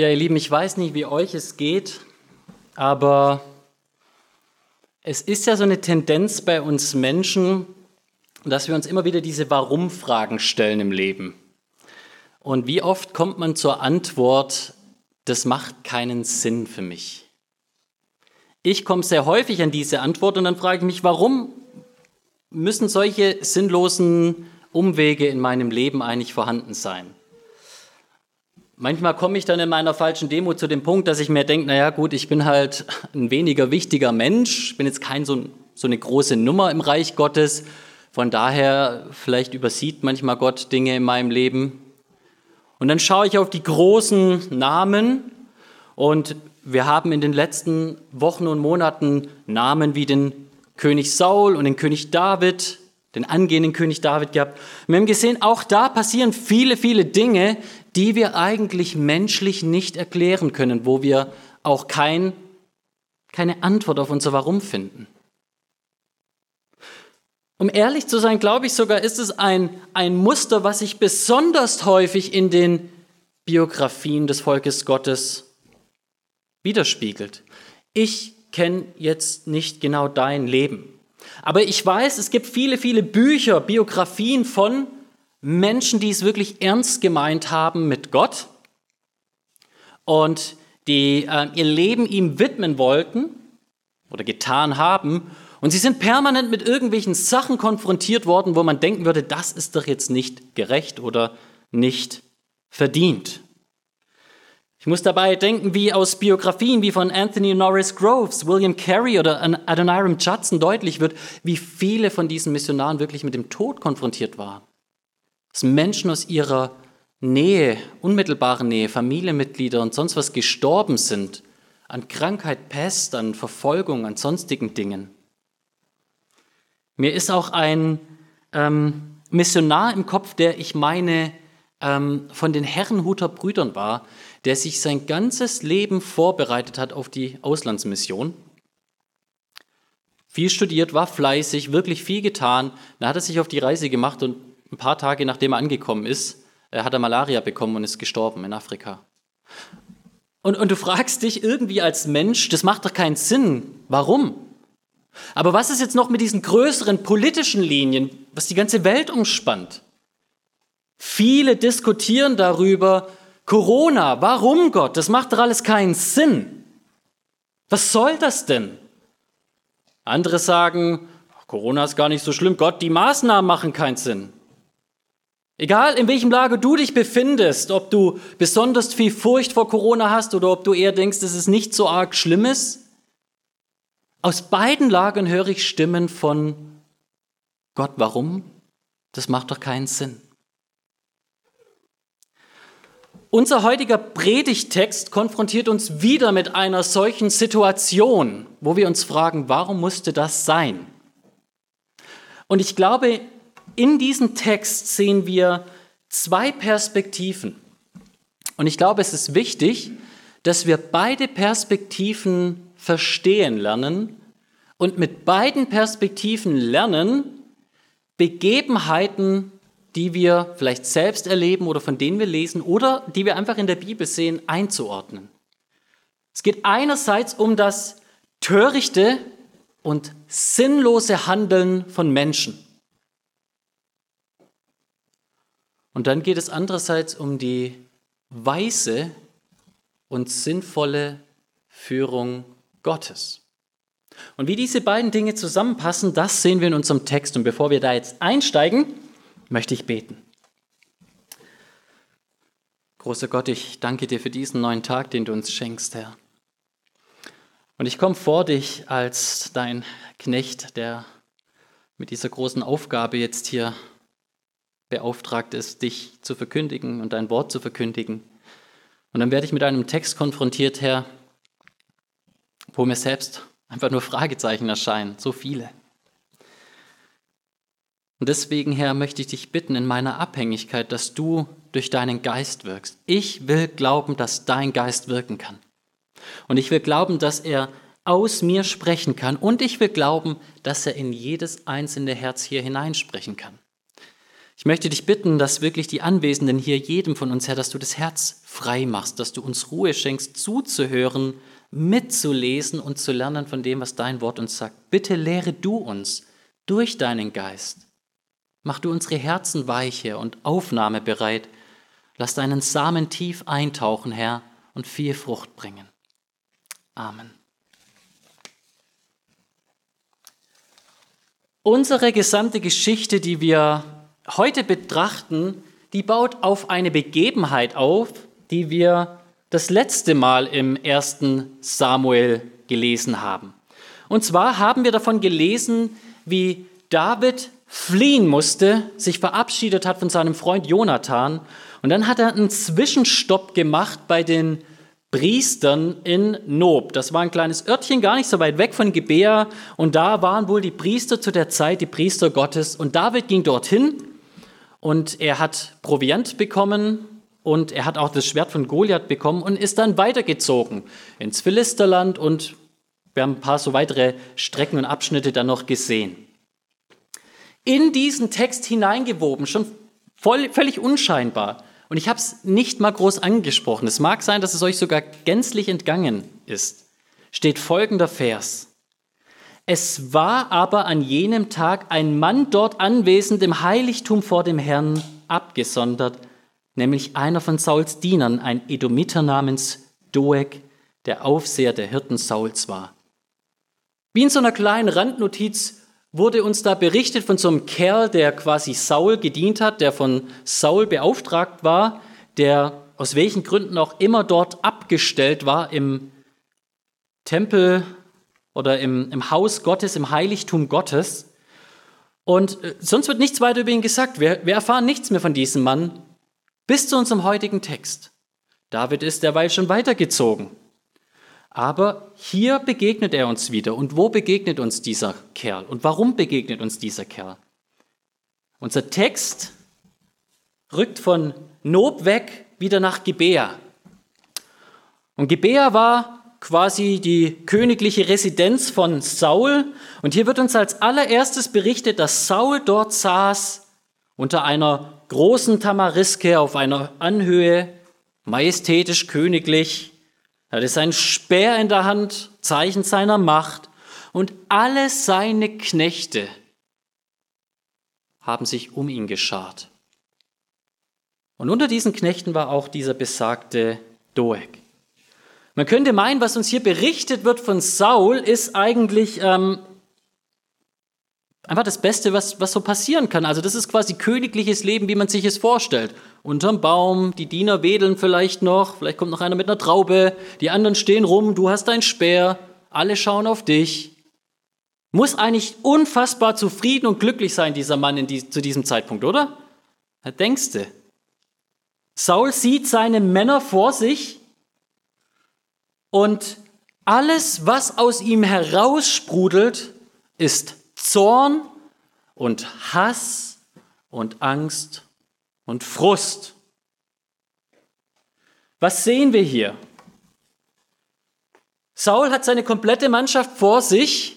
Ja, ihr Lieben, ich weiß nicht, wie euch es geht, aber es ist ja so eine Tendenz bei uns Menschen, dass wir uns immer wieder diese Warum-Fragen stellen im Leben. Und wie oft kommt man zur Antwort, das macht keinen Sinn für mich. Ich komme sehr häufig an diese Antwort und dann frage ich mich, warum müssen solche sinnlosen Umwege in meinem Leben eigentlich vorhanden sein? Manchmal komme ich dann in meiner falschen Demo zu dem Punkt, dass ich mir denke, naja gut, ich bin halt ein weniger wichtiger Mensch, bin jetzt kein so, so eine große Nummer im Reich Gottes. Von daher, vielleicht übersieht manchmal Gott Dinge in meinem Leben. Und dann schaue ich auf die großen Namen und wir haben in den letzten Wochen und Monaten Namen wie den König Saul und den König David, den angehenden König David gehabt. Wir haben gesehen, auch da passieren viele, viele Dinge, die wir eigentlich menschlich nicht erklären können, wo wir auch kein, keine Antwort auf unser Warum finden. Um ehrlich zu sein, glaube ich sogar, ist es ein, ein Muster, was sich besonders häufig in den Biografien des Volkes Gottes widerspiegelt. Ich kenne jetzt nicht genau dein Leben, aber ich weiß, es gibt viele, viele Bücher, Biografien von Menschen, die es wirklich ernst gemeint haben mit Gott und die äh, ihr Leben ihm widmen wollten oder getan haben. Und sie sind permanent mit irgendwelchen Sachen konfrontiert worden, wo man denken würde, das ist doch jetzt nicht gerecht oder nicht verdient. Ich muss dabei denken, wie aus Biografien wie von Anthony Norris Groves, William Carey oder Adoniram Judson deutlich wird, wie viele von diesen Missionaren wirklich mit dem Tod konfrontiert waren dass Menschen aus ihrer Nähe, unmittelbaren Nähe, Familienmitglieder und sonst was gestorben sind an Krankheit, Pest, an Verfolgung, an sonstigen Dingen. Mir ist auch ein ähm, Missionar im Kopf, der ich meine ähm, von den Herrenhuter Brüdern war, der sich sein ganzes Leben vorbereitet hat auf die Auslandsmission. Viel studiert, war fleißig, wirklich viel getan. Dann hat er sich auf die Reise gemacht und ein paar Tage nachdem er angekommen ist, äh, hat er Malaria bekommen und ist gestorben in Afrika. Und, und du fragst dich irgendwie als Mensch, das macht doch keinen Sinn. Warum? Aber was ist jetzt noch mit diesen größeren politischen Linien, was die ganze Welt umspannt? Viele diskutieren darüber, Corona, warum Gott? Das macht doch alles keinen Sinn. Was soll das denn? Andere sagen, Corona ist gar nicht so schlimm, Gott, die Maßnahmen machen keinen Sinn. Egal in welchem Lager du dich befindest, ob du besonders viel Furcht vor Corona hast oder ob du eher denkst, es ist nicht so arg Schlimmes, aus beiden Lagern höre ich Stimmen von Gott, warum? Das macht doch keinen Sinn. Unser heutiger Predigtext konfrontiert uns wieder mit einer solchen Situation, wo wir uns fragen, warum musste das sein? Und ich glaube, in diesem Text sehen wir zwei Perspektiven. Und ich glaube, es ist wichtig, dass wir beide Perspektiven verstehen lernen und mit beiden Perspektiven lernen, Begebenheiten, die wir vielleicht selbst erleben oder von denen wir lesen oder die wir einfach in der Bibel sehen, einzuordnen. Es geht einerseits um das törichte und sinnlose Handeln von Menschen. Und dann geht es andererseits um die weise und sinnvolle Führung Gottes. Und wie diese beiden Dinge zusammenpassen, das sehen wir in unserem Text. Und bevor wir da jetzt einsteigen, möchte ich beten. Großer Gott, ich danke dir für diesen neuen Tag, den du uns schenkst, Herr. Und ich komme vor dich als dein Knecht, der mit dieser großen Aufgabe jetzt hier beauftragt ist, dich zu verkündigen und dein Wort zu verkündigen. Und dann werde ich mit einem Text konfrontiert, Herr, wo mir selbst einfach nur Fragezeichen erscheinen, so viele. Und deswegen, Herr, möchte ich dich bitten in meiner Abhängigkeit, dass du durch deinen Geist wirkst. Ich will glauben, dass dein Geist wirken kann. Und ich will glauben, dass er aus mir sprechen kann. Und ich will glauben, dass er in jedes einzelne Herz hier hineinsprechen kann. Ich möchte dich bitten, dass wirklich die Anwesenden hier jedem von uns, Herr, dass du das Herz frei machst, dass du uns Ruhe schenkst, zuzuhören, mitzulesen und zu lernen von dem, was dein Wort uns sagt. Bitte lehre du uns durch deinen Geist. Mach du unsere Herzen weiche und aufnahmebereit. Lass deinen Samen tief eintauchen, Herr, und viel Frucht bringen. Amen. Unsere gesamte Geschichte, die wir heute betrachten, die baut auf eine Begebenheit auf, die wir das letzte Mal im ersten Samuel gelesen haben. Und zwar haben wir davon gelesen, wie David fliehen musste, sich verabschiedet hat von seinem Freund Jonathan und dann hat er einen Zwischenstopp gemacht bei den Priestern in Nob. Das war ein kleines Örtchen, gar nicht so weit weg von Gebea und da waren wohl die Priester zu der Zeit, die Priester Gottes und David ging dorthin und er hat Proviant bekommen und er hat auch das Schwert von Goliath bekommen und ist dann weitergezogen ins Philisterland und wir haben ein paar so weitere Strecken und Abschnitte dann noch gesehen. In diesen Text hineingewoben, schon voll, völlig unscheinbar. Und ich habe es nicht mal groß angesprochen. Es mag sein, dass es euch sogar gänzlich entgangen ist. Steht folgender Vers. Es war aber an jenem Tag ein Mann dort anwesend im Heiligtum vor dem Herrn abgesondert, nämlich einer von Sauls Dienern, ein Edomiter namens Doeg, der Aufseher der Hirten Sauls war. Wie in so einer kleinen Randnotiz wurde uns da berichtet von so einem Kerl, der quasi Saul gedient hat, der von Saul beauftragt war, der aus welchen Gründen auch immer dort abgestellt war im Tempel oder im, im Haus Gottes, im Heiligtum Gottes. Und äh, sonst wird nichts weiter über ihn gesagt. Wir, wir erfahren nichts mehr von diesem Mann bis zu unserem heutigen Text. David ist derweil schon weitergezogen. Aber hier begegnet er uns wieder. Und wo begegnet uns dieser Kerl? Und warum begegnet uns dieser Kerl? Unser Text rückt von Nob weg wieder nach Gebea. Und Gebea war quasi die königliche Residenz von Saul. Und hier wird uns als allererstes berichtet, dass Saul dort saß unter einer großen Tamariske auf einer Anhöhe, majestätisch königlich. Er hatte seinen Speer in der Hand, Zeichen seiner Macht. Und alle seine Knechte haben sich um ihn geschart. Und unter diesen Knechten war auch dieser besagte Doeg. Man könnte meinen, was uns hier berichtet wird von Saul, ist eigentlich ähm, einfach das Beste, was, was so passieren kann. Also das ist quasi königliches Leben, wie man sich es vorstellt. Unterm Baum, die Diener wedeln vielleicht noch, vielleicht kommt noch einer mit einer Traube, die anderen stehen rum, du hast dein Speer, alle schauen auf dich. Muss eigentlich unfassbar zufrieden und glücklich sein, dieser Mann die, zu diesem Zeitpunkt, oder? Da denkst du. Saul sieht seine Männer vor sich und alles, was aus ihm heraussprudelt, ist Zorn und Hass und Angst und Frust. Was sehen wir hier? Saul hat seine komplette Mannschaft vor sich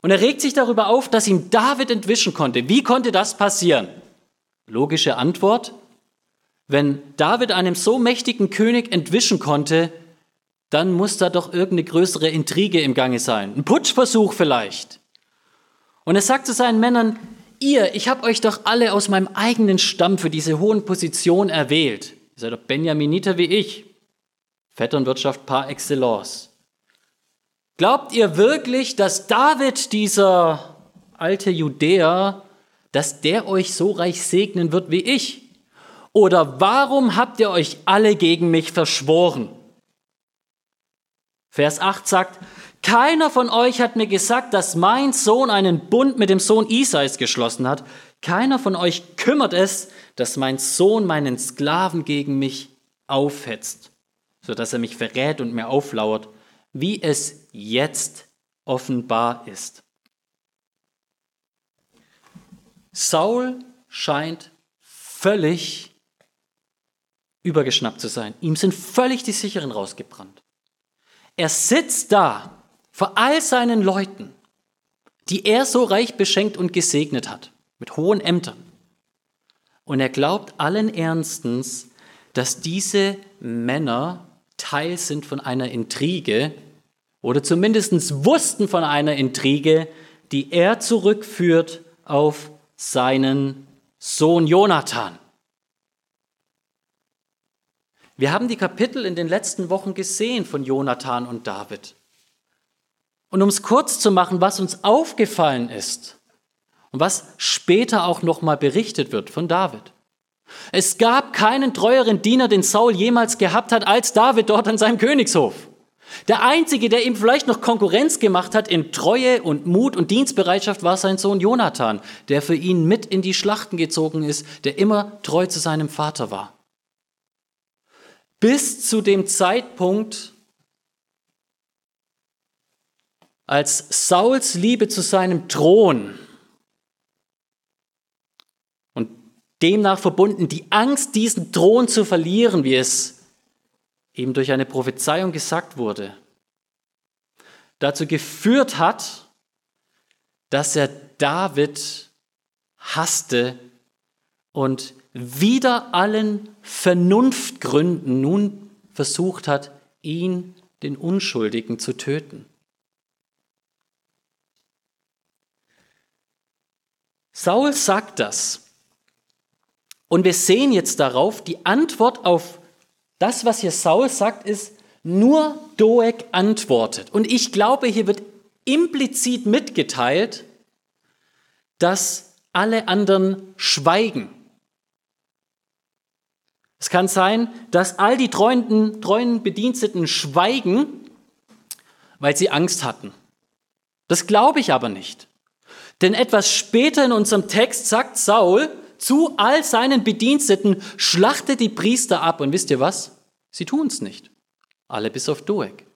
und er regt sich darüber auf, dass ihm David entwischen konnte. Wie konnte das passieren? Logische Antwort. Wenn David einem so mächtigen König entwischen konnte, dann muss da doch irgendeine größere Intrige im Gange sein. Ein Putschversuch vielleicht. Und er sagt zu seinen Männern, ihr, ich habe euch doch alle aus meinem eigenen Stamm für diese hohen Positionen erwählt. Ihr seid doch Benjaminiter wie ich. Vetternwirtschaft par excellence. Glaubt ihr wirklich, dass David, dieser alte Judäer, dass der euch so reich segnen wird wie ich? Oder warum habt ihr euch alle gegen mich verschworen? Vers 8 sagt, keiner von euch hat mir gesagt, dass mein Sohn einen Bund mit dem Sohn Isais geschlossen hat. Keiner von euch kümmert es, dass mein Sohn meinen Sklaven gegen mich aufhetzt, sodass er mich verrät und mir auflauert, wie es jetzt offenbar ist. Saul scheint völlig übergeschnappt zu sein. Ihm sind völlig die Sicheren rausgebrannt. Er sitzt da vor all seinen Leuten, die er so reich beschenkt und gesegnet hat, mit hohen Ämtern. Und er glaubt allen Ernstens, dass diese Männer Teil sind von einer Intrige oder zumindest wussten von einer Intrige, die er zurückführt auf seinen Sohn Jonathan. Wir haben die Kapitel in den letzten Wochen gesehen von Jonathan und David. Und um es kurz zu machen, was uns aufgefallen ist und was später auch nochmal berichtet wird von David. Es gab keinen treueren Diener, den Saul jemals gehabt hat, als David dort an seinem Königshof. Der einzige, der ihm vielleicht noch Konkurrenz gemacht hat in Treue und Mut und Dienstbereitschaft, war sein Sohn Jonathan, der für ihn mit in die Schlachten gezogen ist, der immer treu zu seinem Vater war. Bis zu dem Zeitpunkt, als Sauls Liebe zu seinem Thron und demnach verbunden die Angst, diesen Thron zu verlieren, wie es ihm durch eine Prophezeiung gesagt wurde, dazu geführt hat, dass er David hasste und wider allen Vernunftgründen nun versucht hat, ihn, den Unschuldigen, zu töten. Saul sagt das. Und wir sehen jetzt darauf, die Antwort auf das, was hier Saul sagt, ist, nur Doeg antwortet. Und ich glaube, hier wird implizit mitgeteilt, dass alle anderen schweigen. Es kann sein, dass all die treuen, treuen Bediensteten schweigen, weil sie Angst hatten. Das glaube ich aber nicht. Denn etwas später in unserem Text sagt Saul zu all seinen Bediensteten, schlachte die Priester ab. Und wisst ihr was? Sie tun es nicht. Alle bis auf Doeg.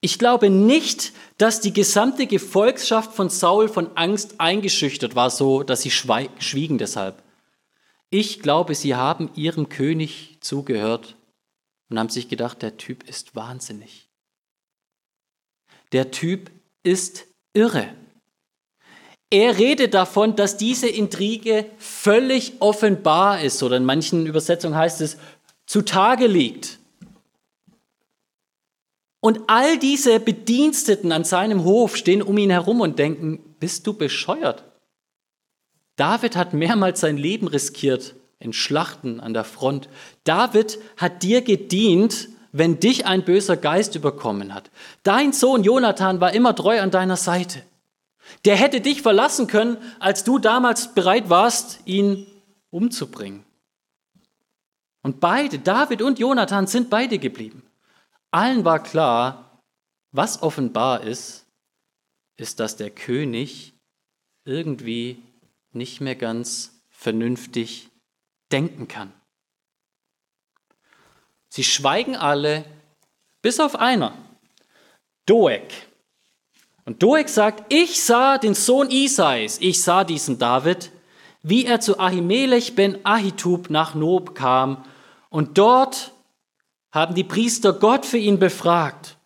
Ich glaube nicht, dass die gesamte Gefolgschaft von Saul von Angst eingeschüchtert war, so dass sie schwiegen deshalb. Ich glaube, sie haben ihrem König zugehört und haben sich gedacht, der Typ ist wahnsinnig. Der Typ ist irre. Er redet davon, dass diese Intrige völlig offenbar ist, oder in manchen Übersetzungen heißt es, zutage liegt. Und all diese Bediensteten an seinem Hof stehen um ihn herum und denken, bist du bescheuert? David hat mehrmals sein Leben riskiert in Schlachten an der Front. David hat dir gedient, wenn dich ein böser Geist überkommen hat. Dein Sohn Jonathan war immer treu an deiner Seite. Der hätte dich verlassen können, als du damals bereit warst, ihn umzubringen. Und beide, David und Jonathan, sind beide geblieben. Allen war klar, was offenbar ist, ist, dass der König irgendwie nicht mehr ganz vernünftig denken kann. Sie schweigen alle, bis auf einer, Doeg. Und Doeg sagt, ich sah den Sohn Isais, ich sah diesen David, wie er zu Ahimelech ben Ahitub nach Nob kam. Und dort haben die Priester Gott für ihn befragt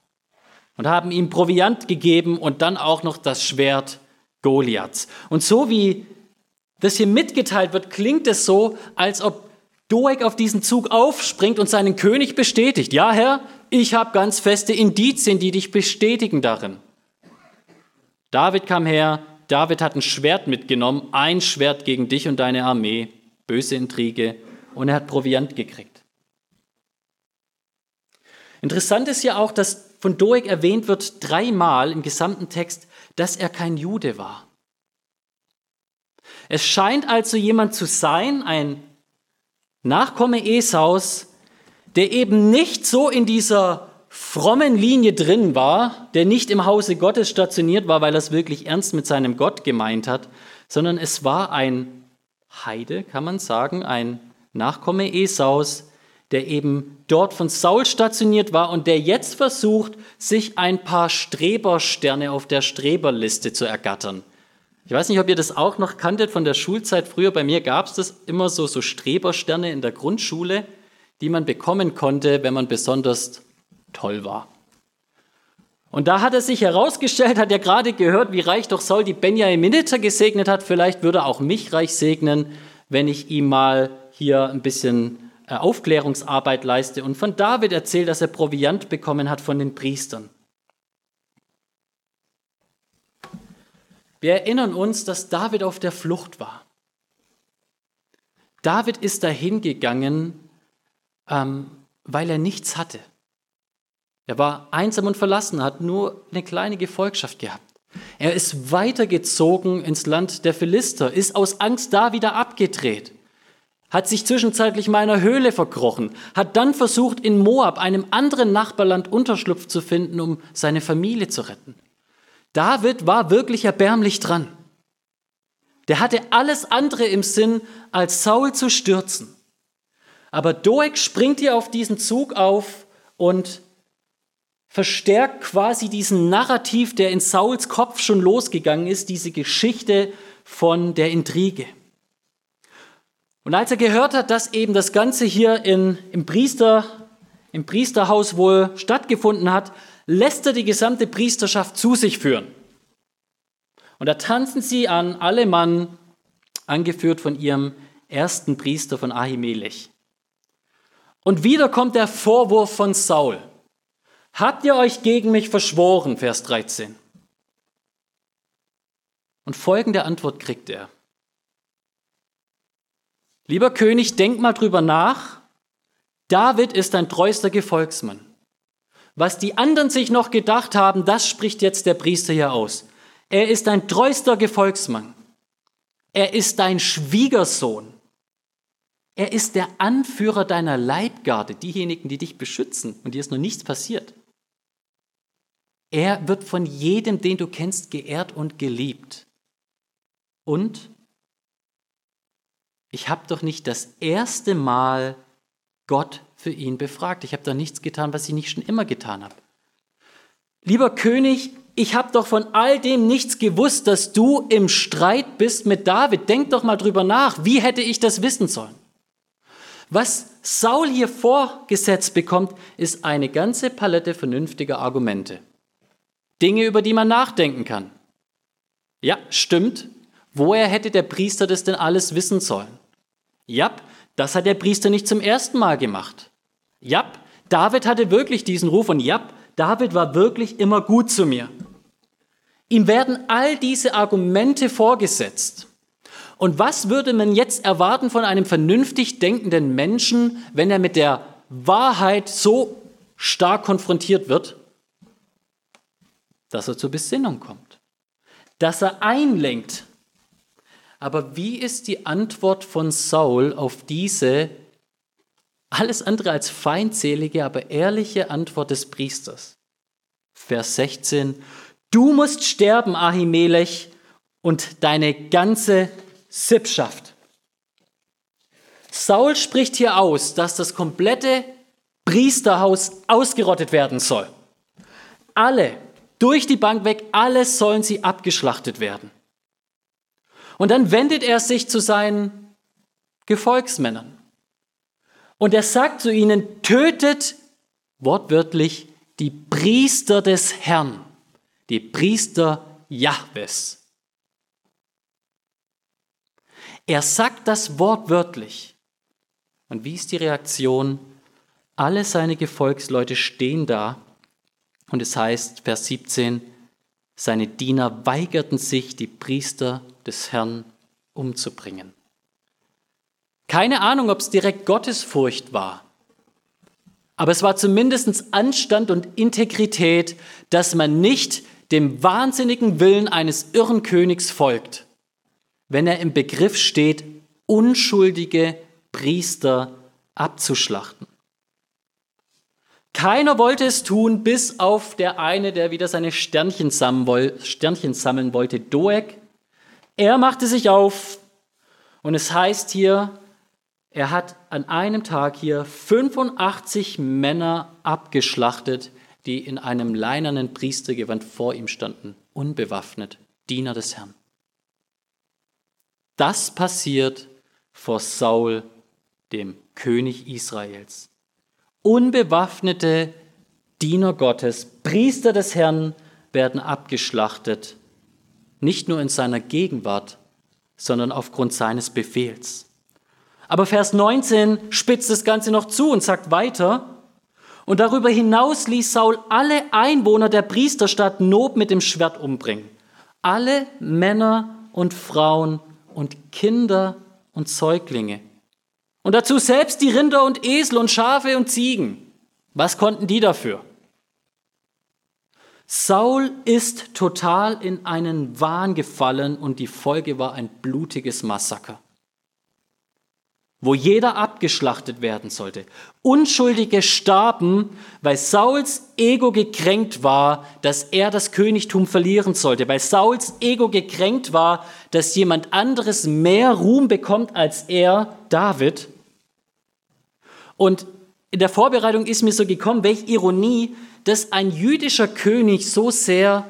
und haben ihm Proviant gegeben und dann auch noch das Schwert Goliaths. Und so wie das hier mitgeteilt wird, klingt es so, als ob Doeg auf diesen Zug aufspringt und seinen König bestätigt. Ja, Herr, ich habe ganz feste Indizien, die dich bestätigen darin. David kam her, David hat ein Schwert mitgenommen, ein Schwert gegen dich und deine Armee, böse Intrige, und er hat Proviant gekriegt. Interessant ist ja auch, dass von Doeg erwähnt wird dreimal im gesamten Text, dass er kein Jude war. Es scheint also jemand zu sein, ein Nachkomme Esaus, der eben nicht so in dieser frommen Linie drin war, der nicht im Hause Gottes stationiert war, weil er es wirklich ernst mit seinem Gott gemeint hat, sondern es war ein Heide, kann man sagen, ein Nachkomme Esaus, der eben dort von Saul stationiert war und der jetzt versucht, sich ein paar Strebersterne auf der Streberliste zu ergattern. Ich weiß nicht, ob ihr das auch noch kanntet von der Schulzeit. Früher bei mir gab es das immer so, so Strebersterne in der Grundschule, die man bekommen konnte, wenn man besonders toll war. Und da hat er sich herausgestellt, hat er gerade gehört, wie reich doch Saul die Benjaminiter gesegnet hat. Vielleicht würde er auch mich reich segnen, wenn ich ihm mal hier ein bisschen äh, Aufklärungsarbeit leiste und von David erzähle, dass er Proviant bekommen hat von den Priestern. Wir erinnern uns, dass David auf der Flucht war. David ist dahin gegangen, ähm, weil er nichts hatte. Er war einsam und verlassen, hat nur eine kleine Gefolgschaft gehabt. Er ist weitergezogen ins Land der Philister, ist aus Angst da wieder abgedreht, hat sich zwischenzeitlich mal in einer Höhle verkrochen, hat dann versucht, in Moab, einem anderen Nachbarland, Unterschlupf zu finden, um seine Familie zu retten. David war wirklich erbärmlich dran. Der hatte alles andere im Sinn, als Saul zu stürzen. Aber Doeg springt hier auf diesen Zug auf und verstärkt quasi diesen Narrativ, der in Sauls Kopf schon losgegangen ist, diese Geschichte von der Intrige. Und als er gehört hat, dass eben das Ganze hier in, im, Priester, im Priesterhaus wohl stattgefunden hat, lässt er die gesamte Priesterschaft zu sich führen. Und da tanzen sie an alle Mann, angeführt von ihrem ersten Priester von Ahimelech. Und wieder kommt der Vorwurf von Saul. Habt ihr euch gegen mich verschworen? Vers 13. Und folgende Antwort kriegt er. Lieber König, denk mal drüber nach. David ist ein treuster Gefolgsmann. Was die anderen sich noch gedacht haben, das spricht jetzt der Priester hier aus. Er ist ein treuster Gefolgsmann. Er ist dein Schwiegersohn. Er ist der Anführer deiner Leibgarde, diejenigen, die dich beschützen und dir ist noch nichts passiert. Er wird von jedem, den du kennst, geehrt und geliebt. Und ich habe doch nicht das erste Mal Gott für ihn befragt. Ich habe da nichts getan, was ich nicht schon immer getan habe. Lieber König, ich habe doch von all dem nichts gewusst, dass du im Streit bist mit David. Denk doch mal drüber nach. Wie hätte ich das wissen sollen? Was Saul hier vorgesetzt bekommt, ist eine ganze Palette vernünftiger Argumente. Dinge, über die man nachdenken kann. Ja, stimmt. Woher hätte der Priester das denn alles wissen sollen? Ja, das hat der Priester nicht zum ersten Mal gemacht. Ja, David hatte wirklich diesen Ruf und ja, David war wirklich immer gut zu mir. Ihm werden all diese Argumente vorgesetzt. Und was würde man jetzt erwarten von einem vernünftig denkenden Menschen, wenn er mit der Wahrheit so stark konfrontiert wird? dass er zur Besinnung kommt, dass er einlenkt. Aber wie ist die Antwort von Saul auf diese alles andere als feindselige, aber ehrliche Antwort des Priesters? Vers 16. Du musst sterben, Ahimelech, und deine ganze Sippschaft. Saul spricht hier aus, dass das komplette Priesterhaus ausgerottet werden soll. Alle, durch die Bank weg, alles sollen sie abgeschlachtet werden. Und dann wendet er sich zu seinen Gefolgsmännern. Und er sagt zu ihnen, tötet wortwörtlich die Priester des Herrn, die Priester Jahwes. Er sagt das wortwörtlich. Und wie ist die Reaktion? Alle seine Gefolgsleute stehen da und es heißt, Vers 17, seine Diener weigerten sich, die Priester des Herrn umzubringen. Keine Ahnung, ob es direkt Gottesfurcht war, aber es war zumindest Anstand und Integrität, dass man nicht dem wahnsinnigen Willen eines irren Königs folgt, wenn er im Begriff steht, unschuldige Priester abzuschlachten. Keiner wollte es tun, bis auf der eine, der wieder seine Sternchen sammeln, wollte, Doeg. Er machte sich auf und es heißt hier, er hat an einem Tag hier 85 Männer abgeschlachtet, die in einem leinernen Priestergewand vor ihm standen, unbewaffnet, Diener des Herrn. Das passiert vor Saul, dem König Israels unbewaffnete Diener Gottes, Priester des Herrn werden abgeschlachtet, nicht nur in seiner Gegenwart, sondern aufgrund seines Befehls. Aber Vers 19 spitzt das Ganze noch zu und sagt weiter, und darüber hinaus ließ Saul alle Einwohner der Priesterstadt Nob mit dem Schwert umbringen. Alle Männer und Frauen und Kinder und Säuglinge. Und dazu selbst die Rinder und Esel und Schafe und Ziegen. Was konnten die dafür? Saul ist total in einen Wahn gefallen und die Folge war ein blutiges Massaker wo jeder abgeschlachtet werden sollte. Unschuldige starben, weil Sauls Ego gekränkt war, dass er das Königtum verlieren sollte, weil Sauls Ego gekränkt war, dass jemand anderes mehr Ruhm bekommt als er, David. Und in der Vorbereitung ist mir so gekommen, welche Ironie, dass ein jüdischer König so sehr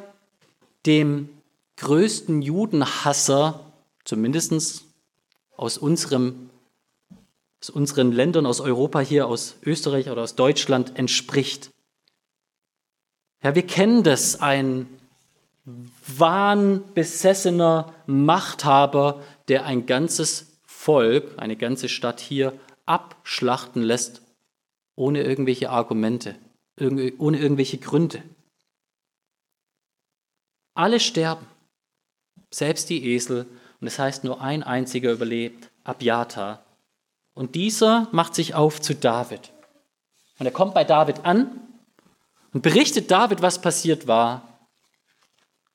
dem größten Judenhasser, zumindest aus unserem aus unseren Ländern, aus Europa hier, aus Österreich oder aus Deutschland entspricht. Ja, wir kennen das, ein wahnbesessener Machthaber, der ein ganzes Volk, eine ganze Stadt hier abschlachten lässt, ohne irgendwelche Argumente, ohne irgendwelche Gründe. Alle sterben, selbst die Esel, und es heißt nur ein einziger überlebt, Abjata, und dieser macht sich auf zu David. Und er kommt bei David an und berichtet David, was passiert war.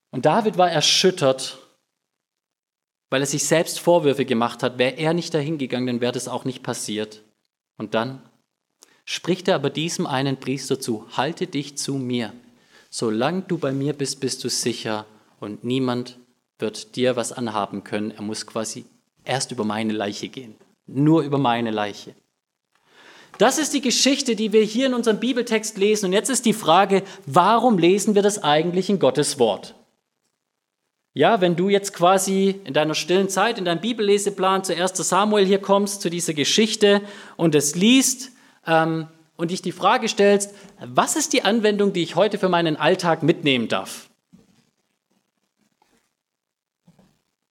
Und David war erschüttert, weil er sich selbst Vorwürfe gemacht hat. Wäre er nicht dahin gegangen, dann wäre das auch nicht passiert. Und dann spricht er aber diesem einen Priester zu, halte dich zu mir. Solange du bei mir bist, bist du sicher und niemand wird dir was anhaben können. Er muss quasi erst über meine Leiche gehen nur über meine Leiche. Das ist die Geschichte, die wir hier in unserem Bibeltext lesen. Und jetzt ist die Frage, warum lesen wir das eigentlich in Gottes Wort? Ja, wenn du jetzt quasi in deiner stillen Zeit, in deinem Bibelleseplan zu 1 Samuel hier kommst, zu dieser Geschichte und es liest ähm, und dich die Frage stellst, was ist die Anwendung, die ich heute für meinen Alltag mitnehmen darf?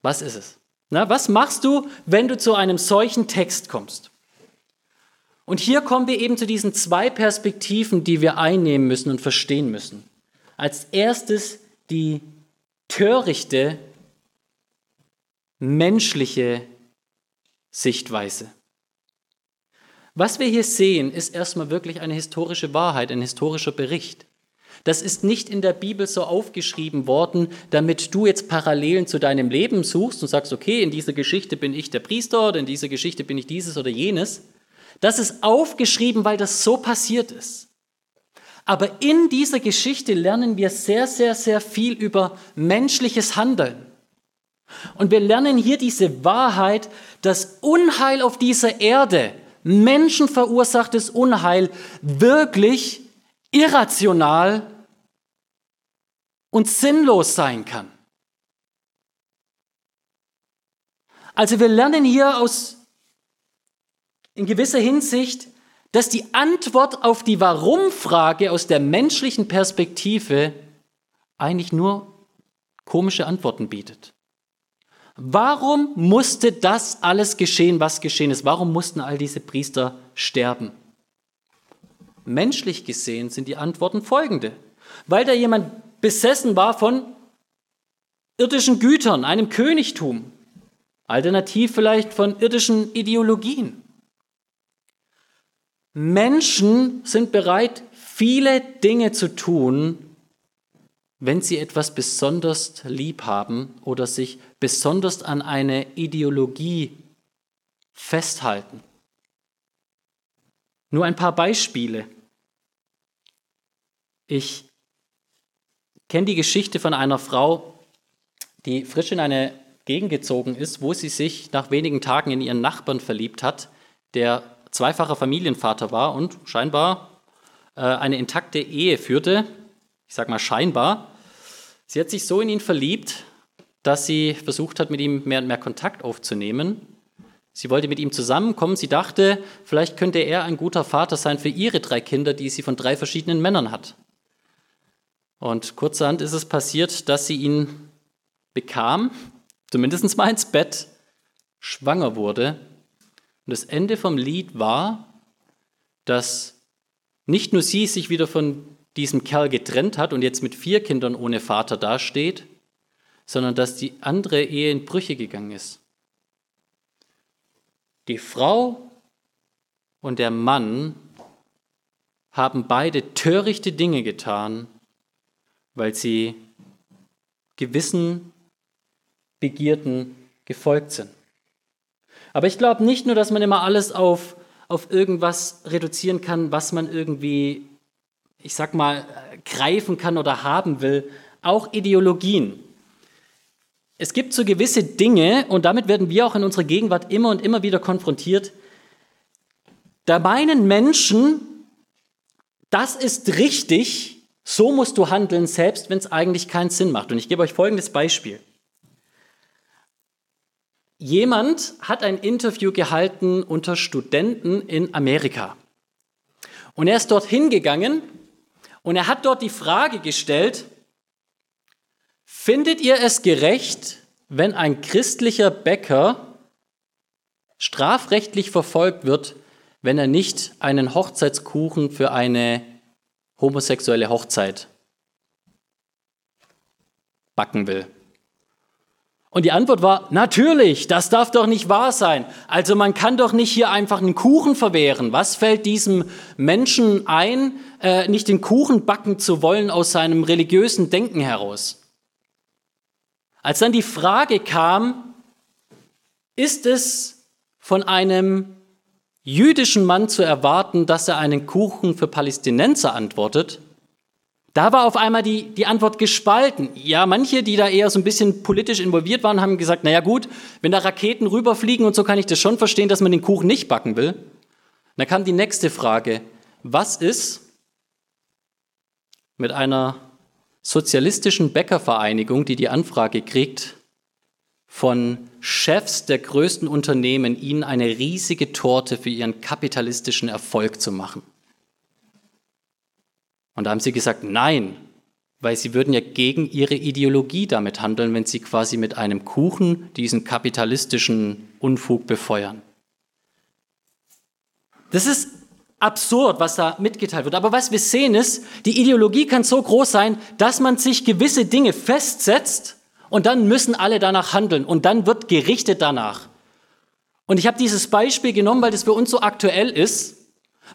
Was ist es? Na, was machst du, wenn du zu einem solchen Text kommst? Und hier kommen wir eben zu diesen zwei Perspektiven, die wir einnehmen müssen und verstehen müssen. Als erstes die törichte, menschliche Sichtweise. Was wir hier sehen, ist erstmal wirklich eine historische Wahrheit, ein historischer Bericht. Das ist nicht in der Bibel so aufgeschrieben worden, damit du jetzt Parallelen zu deinem Leben suchst und sagst, okay, in dieser Geschichte bin ich der Priester oder in dieser Geschichte bin ich dieses oder jenes. Das ist aufgeschrieben, weil das so passiert ist. Aber in dieser Geschichte lernen wir sehr, sehr, sehr viel über menschliches Handeln. Und wir lernen hier diese Wahrheit, dass Unheil auf dieser Erde, menschenverursachtes Unheil, wirklich irrational und sinnlos sein kann. Also wir lernen hier aus in gewisser Hinsicht, dass die Antwort auf die Warum-Frage aus der menschlichen Perspektive eigentlich nur komische Antworten bietet. Warum musste das alles geschehen, was geschehen ist? Warum mussten all diese Priester sterben? Menschlich gesehen sind die Antworten folgende. Weil da jemand besessen war von irdischen Gütern, einem Königtum, alternativ vielleicht von irdischen Ideologien. Menschen sind bereit, viele Dinge zu tun, wenn sie etwas besonders lieb haben oder sich besonders an eine Ideologie festhalten. Nur ein paar Beispiele. Ich kenne die Geschichte von einer Frau, die frisch in eine Gegend gezogen ist, wo sie sich nach wenigen Tagen in ihren Nachbarn verliebt hat, der zweifacher Familienvater war und scheinbar äh, eine intakte Ehe führte. Ich sage mal scheinbar. Sie hat sich so in ihn verliebt, dass sie versucht hat, mit ihm mehr und mehr Kontakt aufzunehmen. Sie wollte mit ihm zusammenkommen. Sie dachte, vielleicht könnte er ein guter Vater sein für ihre drei Kinder, die sie von drei verschiedenen Männern hat. Und kurzerhand ist es passiert, dass sie ihn bekam, zumindest mal ins Bett, schwanger wurde. Und das Ende vom Lied war, dass nicht nur sie sich wieder von diesem Kerl getrennt hat und jetzt mit vier Kindern ohne Vater dasteht, sondern dass die andere Ehe in Brüche gegangen ist. Die Frau und der Mann haben beide törichte Dinge getan, weil sie gewissen Begierden gefolgt sind. Aber ich glaube nicht nur, dass man immer alles auf, auf irgendwas reduzieren kann, was man irgendwie, ich sag mal, greifen kann oder haben will. Auch Ideologien. Es gibt so gewisse Dinge, und damit werden wir auch in unserer Gegenwart immer und immer wieder konfrontiert. Da meinen Menschen, das ist richtig, so musst du handeln, selbst wenn es eigentlich keinen Sinn macht. Und ich gebe euch folgendes Beispiel. Jemand hat ein Interview gehalten unter Studenten in Amerika. Und er ist dort hingegangen und er hat dort die Frage gestellt, findet ihr es gerecht, wenn ein christlicher Bäcker strafrechtlich verfolgt wird, wenn er nicht einen Hochzeitskuchen für eine homosexuelle Hochzeit backen will? Und die Antwort war, natürlich, das darf doch nicht wahr sein. Also man kann doch nicht hier einfach einen Kuchen verwehren. Was fällt diesem Menschen ein, äh, nicht den Kuchen backen zu wollen aus seinem religiösen Denken heraus? Als dann die Frage kam, ist es von einem jüdischen Mann zu erwarten, dass er einen Kuchen für Palästinenser antwortet, da war auf einmal die, die Antwort gespalten. Ja, manche, die da eher so ein bisschen politisch involviert waren, haben gesagt, naja gut, wenn da Raketen rüberfliegen und so kann ich das schon verstehen, dass man den Kuchen nicht backen will. Dann kam die nächste Frage. Was ist mit einer sozialistischen Bäckervereinigung, die die Anfrage kriegt, von Chefs der größten Unternehmen, ihnen eine riesige Torte für ihren kapitalistischen Erfolg zu machen? Und da haben sie gesagt, nein, weil sie würden ja gegen ihre Ideologie damit handeln, wenn sie quasi mit einem Kuchen diesen kapitalistischen Unfug befeuern. Das ist absurd, was da mitgeteilt wird. Aber was wir sehen ist, die Ideologie kann so groß sein, dass man sich gewisse Dinge festsetzt und dann müssen alle danach handeln und dann wird gerichtet danach. Und ich habe dieses Beispiel genommen, weil das für uns so aktuell ist,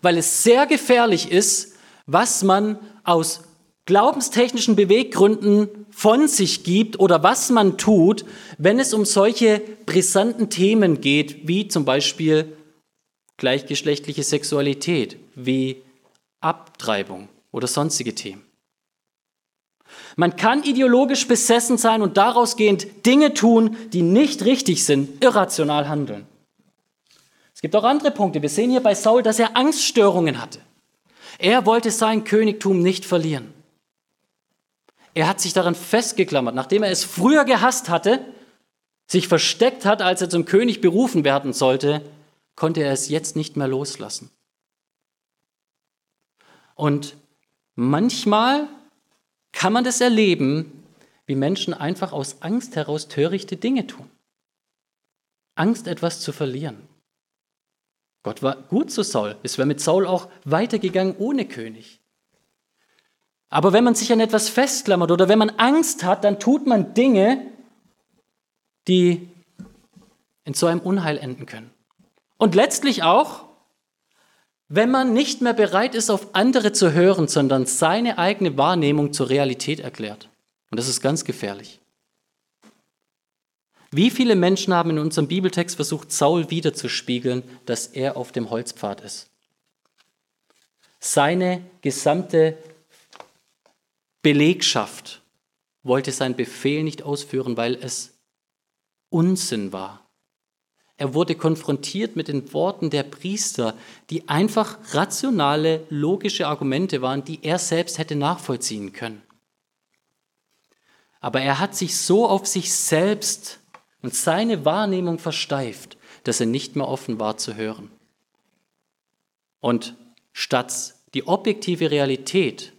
weil es sehr gefährlich ist, was man aus glaubenstechnischen Beweggründen von sich gibt oder was man tut, wenn es um solche brisanten Themen geht, wie zum Beispiel gleichgeschlechtliche Sexualität, wie Abtreibung oder sonstige Themen. Man kann ideologisch besessen sein und daraus gehend Dinge tun, die nicht richtig sind, irrational handeln. Es gibt auch andere Punkte. Wir sehen hier bei Saul, dass er Angststörungen hatte. Er wollte sein Königtum nicht verlieren. Er hat sich daran festgeklammert, nachdem er es früher gehasst hatte, sich versteckt hat, als er zum König berufen werden sollte, konnte er es jetzt nicht mehr loslassen. Und manchmal kann man das erleben, wie Menschen einfach aus Angst heraus törichte Dinge tun. Angst, etwas zu verlieren. Gott war gut zu Saul. Es wäre mit Saul auch weitergegangen ohne König. Aber wenn man sich an etwas festklammert oder wenn man Angst hat, dann tut man Dinge, die in so einem Unheil enden können. Und letztlich auch, wenn man nicht mehr bereit ist, auf andere zu hören, sondern seine eigene Wahrnehmung zur Realität erklärt. Und das ist ganz gefährlich. Wie viele Menschen haben in unserem Bibeltext versucht, Saul wiederzuspiegeln, dass er auf dem Holzpfad ist? Seine gesamte Belegschaft wollte seinen Befehl nicht ausführen, weil es Unsinn war. Er wurde konfrontiert mit den Worten der Priester, die einfach rationale, logische Argumente waren, die er selbst hätte nachvollziehen können. Aber er hat sich so auf sich selbst und seine Wahrnehmung versteift, dass er nicht mehr offen war zu hören. Und statt die objektive Realität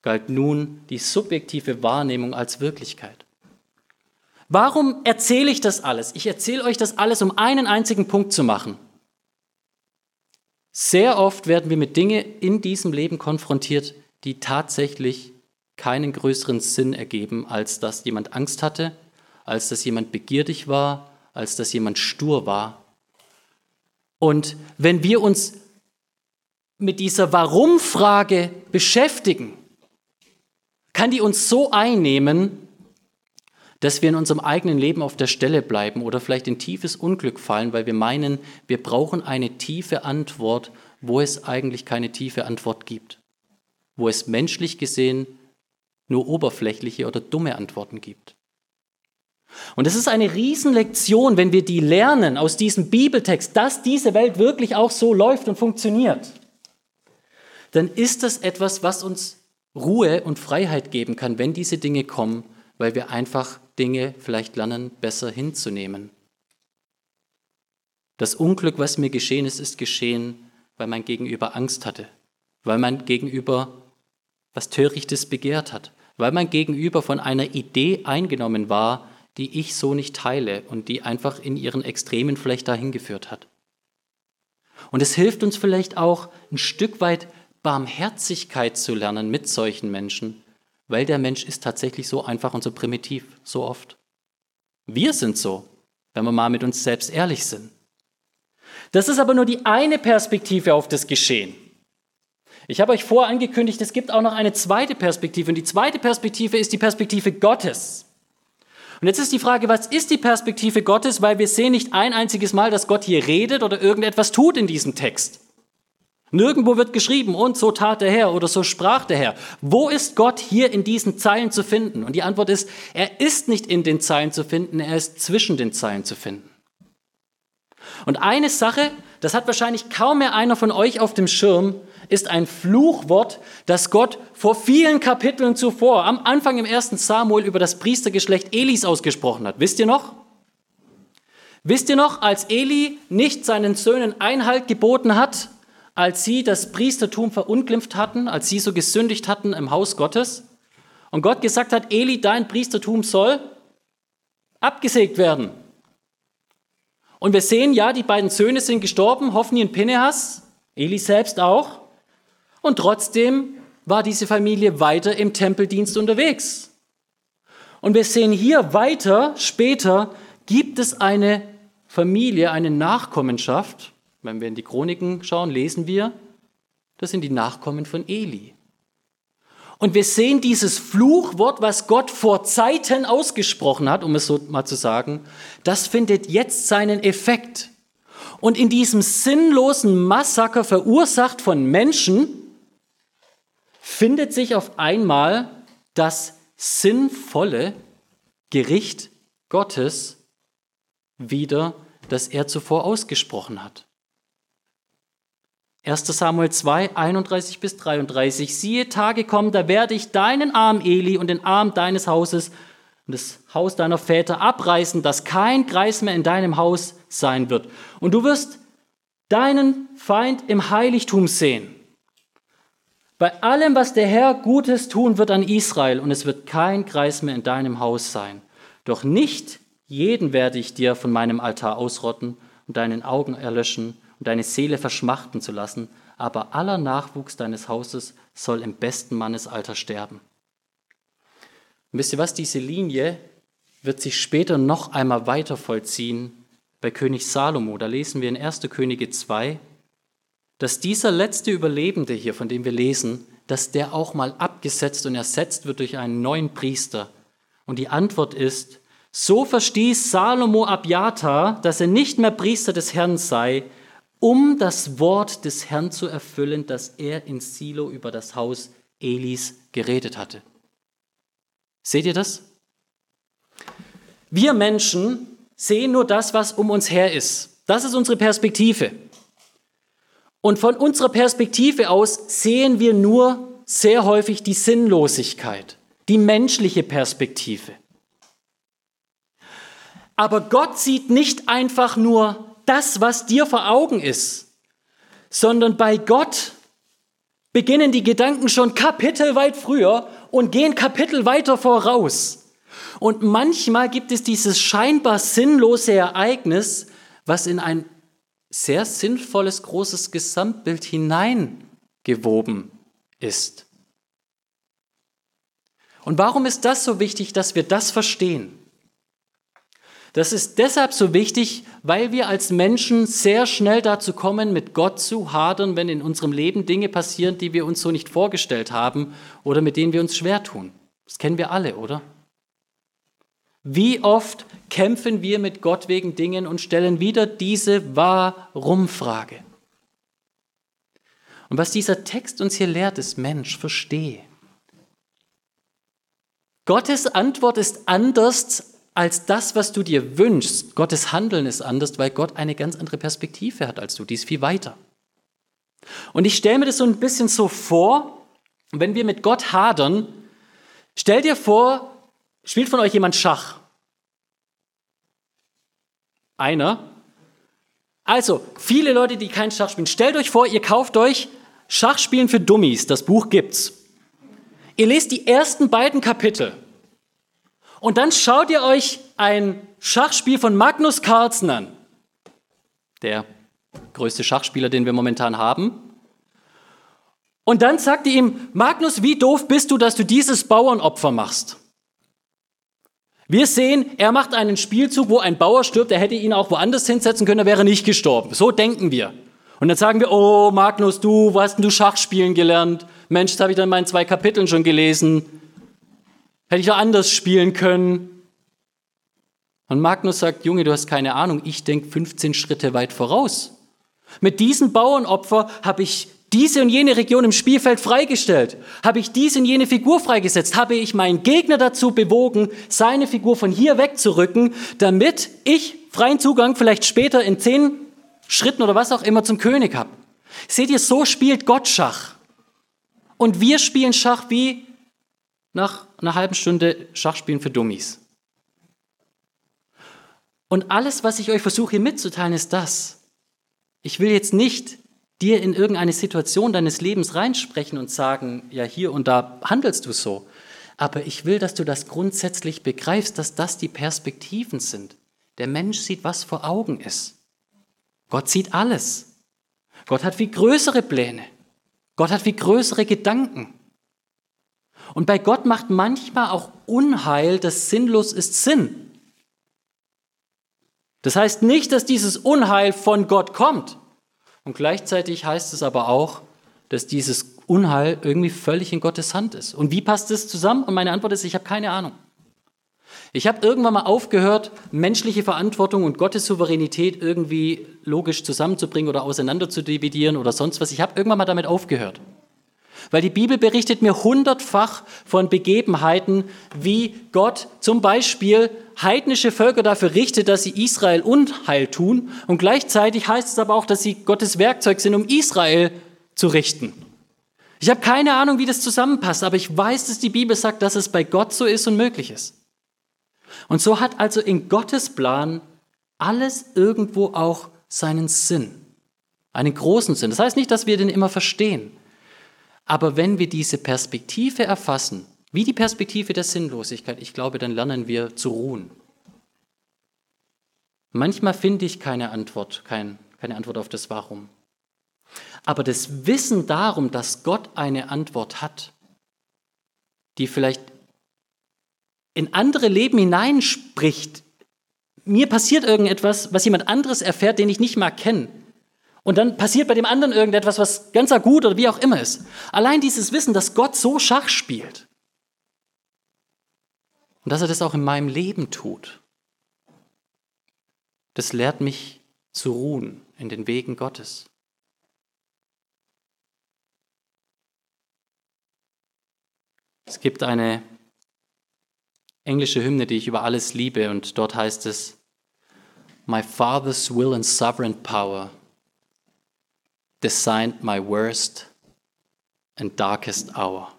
galt nun die subjektive Wahrnehmung als Wirklichkeit. Warum erzähle ich das alles? Ich erzähle euch das alles, um einen einzigen Punkt zu machen. Sehr oft werden wir mit Dingen in diesem Leben konfrontiert, die tatsächlich keinen größeren Sinn ergeben, als dass jemand Angst hatte, als dass jemand begierig war, als dass jemand stur war. Und wenn wir uns mit dieser Warum-Frage beschäftigen, kann die uns so einnehmen, dass wir in unserem eigenen Leben auf der Stelle bleiben oder vielleicht in tiefes Unglück fallen, weil wir meinen, wir brauchen eine tiefe Antwort, wo es eigentlich keine tiefe Antwort gibt, wo es menschlich gesehen nur oberflächliche oder dumme Antworten gibt. Und es ist eine Riesenlektion, wenn wir die lernen aus diesem Bibeltext, dass diese Welt wirklich auch so läuft und funktioniert. Dann ist das etwas, was uns Ruhe und Freiheit geben kann, wenn diese Dinge kommen, weil wir einfach Dinge vielleicht lernen, besser hinzunehmen. Das Unglück, was mir geschehen ist, ist geschehen, weil mein Gegenüber Angst hatte, weil mein Gegenüber was Törichtes begehrt hat, weil mein Gegenüber von einer Idee eingenommen war, die ich so nicht teile und die einfach in ihren Extremen vielleicht dahin geführt hat. Und es hilft uns vielleicht auch ein Stück weit Barmherzigkeit zu lernen mit solchen Menschen, weil der Mensch ist tatsächlich so einfach und so primitiv, so oft. Wir sind so, wenn wir mal mit uns selbst ehrlich sind. Das ist aber nur die eine Perspektive auf das Geschehen. Ich habe euch vorher angekündigt, es gibt auch noch eine zweite Perspektive. Und die zweite Perspektive ist die Perspektive Gottes. Und jetzt ist die Frage, was ist die Perspektive Gottes? Weil wir sehen nicht ein einziges Mal, dass Gott hier redet oder irgendetwas tut in diesem Text. Nirgendwo wird geschrieben, und so tat der Herr oder so sprach der Herr. Wo ist Gott hier in diesen Zeilen zu finden? Und die Antwort ist, er ist nicht in den Zeilen zu finden, er ist zwischen den Zeilen zu finden. Und eine Sache, das hat wahrscheinlich kaum mehr einer von euch auf dem Schirm, ist ein Fluchwort, das Gott vor vielen Kapiteln zuvor, am Anfang im ersten Samuel, über das Priestergeschlecht Elis ausgesprochen hat. Wisst ihr noch? Wisst ihr noch, als Eli nicht seinen Söhnen Einhalt geboten hat, als sie das Priestertum verunglimpft hatten, als sie so gesündigt hatten im Haus Gottes und Gott gesagt hat, Eli, dein Priestertum soll abgesägt werden. Und wir sehen, ja, die beiden Söhne sind gestorben, Hophni und Pinehas, Eli selbst auch. Und trotzdem war diese Familie weiter im Tempeldienst unterwegs. Und wir sehen hier weiter, später gibt es eine Familie, eine Nachkommenschaft, wenn wir in die Chroniken schauen, lesen wir, das sind die Nachkommen von Eli. Und wir sehen dieses Fluchwort, was Gott vor Zeiten ausgesprochen hat, um es so mal zu sagen, das findet jetzt seinen Effekt. Und in diesem sinnlosen Massaker verursacht von Menschen findet sich auf einmal das sinnvolle Gericht Gottes wieder, das er zuvor ausgesprochen hat. 1 Samuel 2, 31 bis 33. Siehe, Tage kommen, da werde ich deinen Arm, Eli, und den Arm deines Hauses und das Haus deiner Väter abreißen, dass kein Kreis mehr in deinem Haus sein wird. Und du wirst deinen Feind im Heiligtum sehen. Bei allem, was der Herr Gutes tun wird an Israel, und es wird kein Kreis mehr in deinem Haus sein. Doch nicht jeden werde ich dir von meinem Altar ausrotten und deinen Augen erlöschen und deine Seele verschmachten zu lassen, aber aller Nachwuchs deines Hauses soll im besten Mannesalter sterben. Und wisst ihr was, diese Linie wird sich später noch einmal weiter vollziehen bei König Salomo. Da lesen wir in 1. Könige 2, dass dieser letzte Überlebende hier, von dem wir lesen, dass der auch mal abgesetzt und ersetzt wird durch einen neuen Priester. Und die Antwort ist, so verstieß Salomo Abjata, dass er nicht mehr Priester des Herrn sei, um das Wort des Herrn zu erfüllen, das er in Silo über das Haus Elis geredet hatte. Seht ihr das? Wir Menschen sehen nur das, was um uns her ist. Das ist unsere Perspektive. Und von unserer Perspektive aus sehen wir nur sehr häufig die Sinnlosigkeit, die menschliche Perspektive. Aber Gott sieht nicht einfach nur das, was dir vor Augen ist, sondern bei Gott beginnen die Gedanken schon kapitelweit früher und gehen Kapitel weiter voraus. Und manchmal gibt es dieses scheinbar sinnlose Ereignis, was in ein sehr sinnvolles, großes Gesamtbild hineingewoben ist. Und warum ist das so wichtig, dass wir das verstehen? Das ist deshalb so wichtig, weil wir als Menschen sehr schnell dazu kommen, mit Gott zu hadern, wenn in unserem Leben Dinge passieren, die wir uns so nicht vorgestellt haben oder mit denen wir uns schwer tun. Das kennen wir alle, oder? Wie oft kämpfen wir mit Gott wegen Dingen und stellen wieder diese Warum-Frage? Und was dieser Text uns hier lehrt, ist, Mensch, verstehe. Gottes Antwort ist anders als das, was du dir wünschst. Gottes Handeln ist anders, weil Gott eine ganz andere Perspektive hat als du. Die ist viel weiter. Und ich stelle mir das so ein bisschen so vor, wenn wir mit Gott hadern, stell dir vor, spielt von euch jemand Schach? Einer? Also, viele Leute, die kein Schach spielen, stellt euch vor, ihr kauft euch Schachspielen für Dummies, das Buch gibt's. Ihr lest die ersten beiden Kapitel und dann schaut ihr euch ein Schachspiel von Magnus Carlsen an, der größte Schachspieler, den wir momentan haben. Und dann sagt ihr ihm, Magnus, wie doof bist du, dass du dieses Bauernopfer machst? Wir sehen, er macht einen Spielzug, wo ein Bauer stirbt, er hätte ihn auch woanders hinsetzen können, er wäre nicht gestorben. So denken wir. Und dann sagen wir, oh Magnus, du, wo hast denn du Schachspielen gelernt? Mensch, das habe ich dann in meinen zwei Kapiteln schon gelesen. Hätte ich doch anders spielen können. Und Magnus sagt, Junge, du hast keine Ahnung, ich denke 15 Schritte weit voraus. Mit diesem Bauernopfer habe ich diese und jene Region im Spielfeld freigestellt? Habe ich diese und jene Figur freigesetzt? Habe ich meinen Gegner dazu bewogen, seine Figur von hier wegzurücken, damit ich freien Zugang vielleicht später in zehn Schritten oder was auch immer zum König habe? Seht ihr, so spielt Gott Schach. Und wir spielen Schach wie nach einer halben Stunde Schachspielen für Dummies. Und alles, was ich euch versuche hier mitzuteilen, ist das. Ich will jetzt nicht dir in irgendeine Situation deines Lebens reinsprechen und sagen, ja, hier und da handelst du so. Aber ich will, dass du das grundsätzlich begreifst, dass das die Perspektiven sind. Der Mensch sieht, was vor Augen ist. Gott sieht alles. Gott hat viel größere Pläne. Gott hat viel größere Gedanken. Und bei Gott macht manchmal auch Unheil, das sinnlos ist, Sinn. Das heißt nicht, dass dieses Unheil von Gott kommt. Und gleichzeitig heißt es aber auch, dass dieses Unheil irgendwie völlig in Gottes Hand ist. Und wie passt das zusammen? Und meine Antwort ist, ich habe keine Ahnung. Ich habe irgendwann mal aufgehört, menschliche Verantwortung und Gottes Souveränität irgendwie logisch zusammenzubringen oder auseinander zu dividieren oder sonst was. Ich habe irgendwann mal damit aufgehört. Weil die Bibel berichtet mir hundertfach von Begebenheiten, wie Gott zum Beispiel heidnische Völker dafür richtet, dass sie Israel Unheil tun. Und gleichzeitig heißt es aber auch, dass sie Gottes Werkzeug sind, um Israel zu richten. Ich habe keine Ahnung, wie das zusammenpasst, aber ich weiß, dass die Bibel sagt, dass es bei Gott so ist und möglich ist. Und so hat also in Gottes Plan alles irgendwo auch seinen Sinn, einen großen Sinn. Das heißt nicht, dass wir den immer verstehen. Aber wenn wir diese Perspektive erfassen, wie die Perspektive der Sinnlosigkeit, ich glaube, dann lernen wir zu ruhen. Manchmal finde ich keine Antwort, kein, keine Antwort auf das Warum. Aber das Wissen darum, dass Gott eine Antwort hat, die vielleicht in andere Leben hineinspricht, mir passiert irgendetwas, was jemand anderes erfährt, den ich nicht mal kenne. Und dann passiert bei dem anderen irgendetwas, was ganz gut oder wie auch immer ist. Allein dieses Wissen, dass Gott so Schach spielt und dass er das auch in meinem Leben tut, das lehrt mich zu ruhen in den Wegen Gottes. Es gibt eine englische Hymne, die ich über alles liebe, und dort heißt es, My Father's will and sovereign power designed my worst and darkest hour.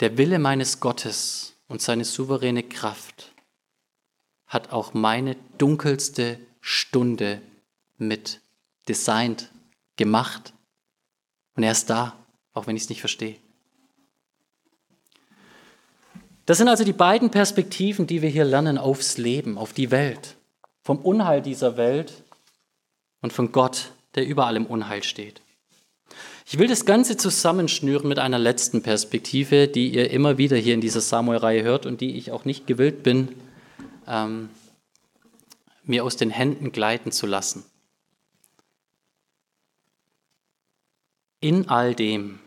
Der Wille meines Gottes und seine souveräne Kraft hat auch meine dunkelste Stunde mit designt, gemacht. Und er ist da, auch wenn ich es nicht verstehe. Das sind also die beiden Perspektiven, die wir hier lernen aufs Leben, auf die Welt. vom Unheil dieser Welt und von Gott, der über allem Unheil steht. Ich will das Ganze zusammenschnüren mit einer letzten Perspektive, die ihr immer wieder hier in dieser Samuel-Reihe hört und die ich auch nicht gewillt bin, ähm, mir aus den Händen gleiten zu lassen. In all dem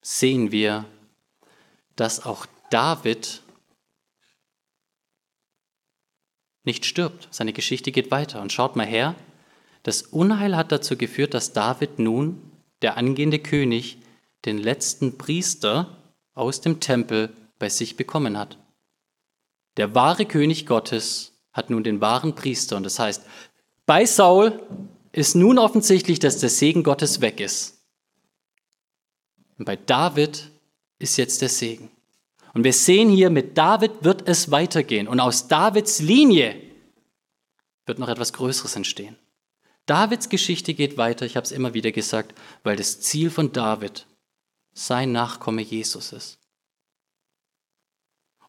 sehen wir, dass auch David nicht stirbt. Seine Geschichte geht weiter. Und schaut mal her, das Unheil hat dazu geführt, dass David nun, der angehende König, den letzten Priester aus dem Tempel bei sich bekommen hat. Der wahre König Gottes hat nun den wahren Priester. Und das heißt, bei Saul ist nun offensichtlich, dass der Segen Gottes weg ist. Und bei David ist jetzt der Segen. Und wir sehen hier, mit David wird es weitergehen. Und aus Davids Linie wird noch etwas Größeres entstehen. Davids Geschichte geht weiter, ich habe es immer wieder gesagt, weil das Ziel von David sein Nachkomme Jesus ist.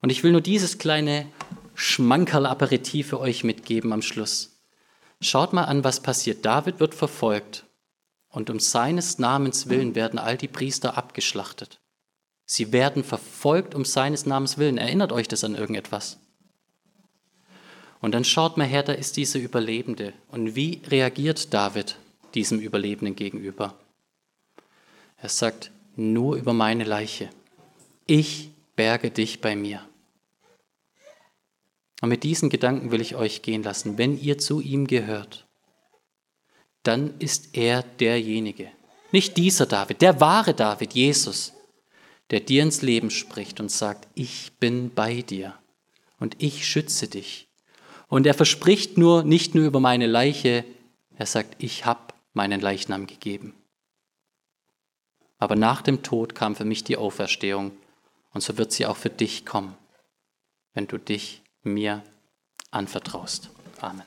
Und ich will nur dieses kleine Schmankerl-Aperitif für euch mitgeben am Schluss. Schaut mal an, was passiert. David wird verfolgt und um seines Namens willen werden all die Priester abgeschlachtet. Sie werden verfolgt um seines Namens willen. Erinnert euch das an irgendetwas? Und dann schaut mal her, da ist dieser Überlebende. Und wie reagiert David diesem Überlebenden gegenüber? Er sagt, nur über meine Leiche. Ich berge dich bei mir. Und mit diesen Gedanken will ich euch gehen lassen. Wenn ihr zu ihm gehört, dann ist er derjenige. Nicht dieser David, der wahre David, Jesus, der dir ins Leben spricht und sagt, ich bin bei dir und ich schütze dich. Und er verspricht nur nicht nur über meine Leiche, er sagt, ich habe meinen Leichnam gegeben. Aber nach dem Tod kam für mich die Auferstehung und so wird sie auch für dich kommen, wenn du dich mir anvertraust. Amen.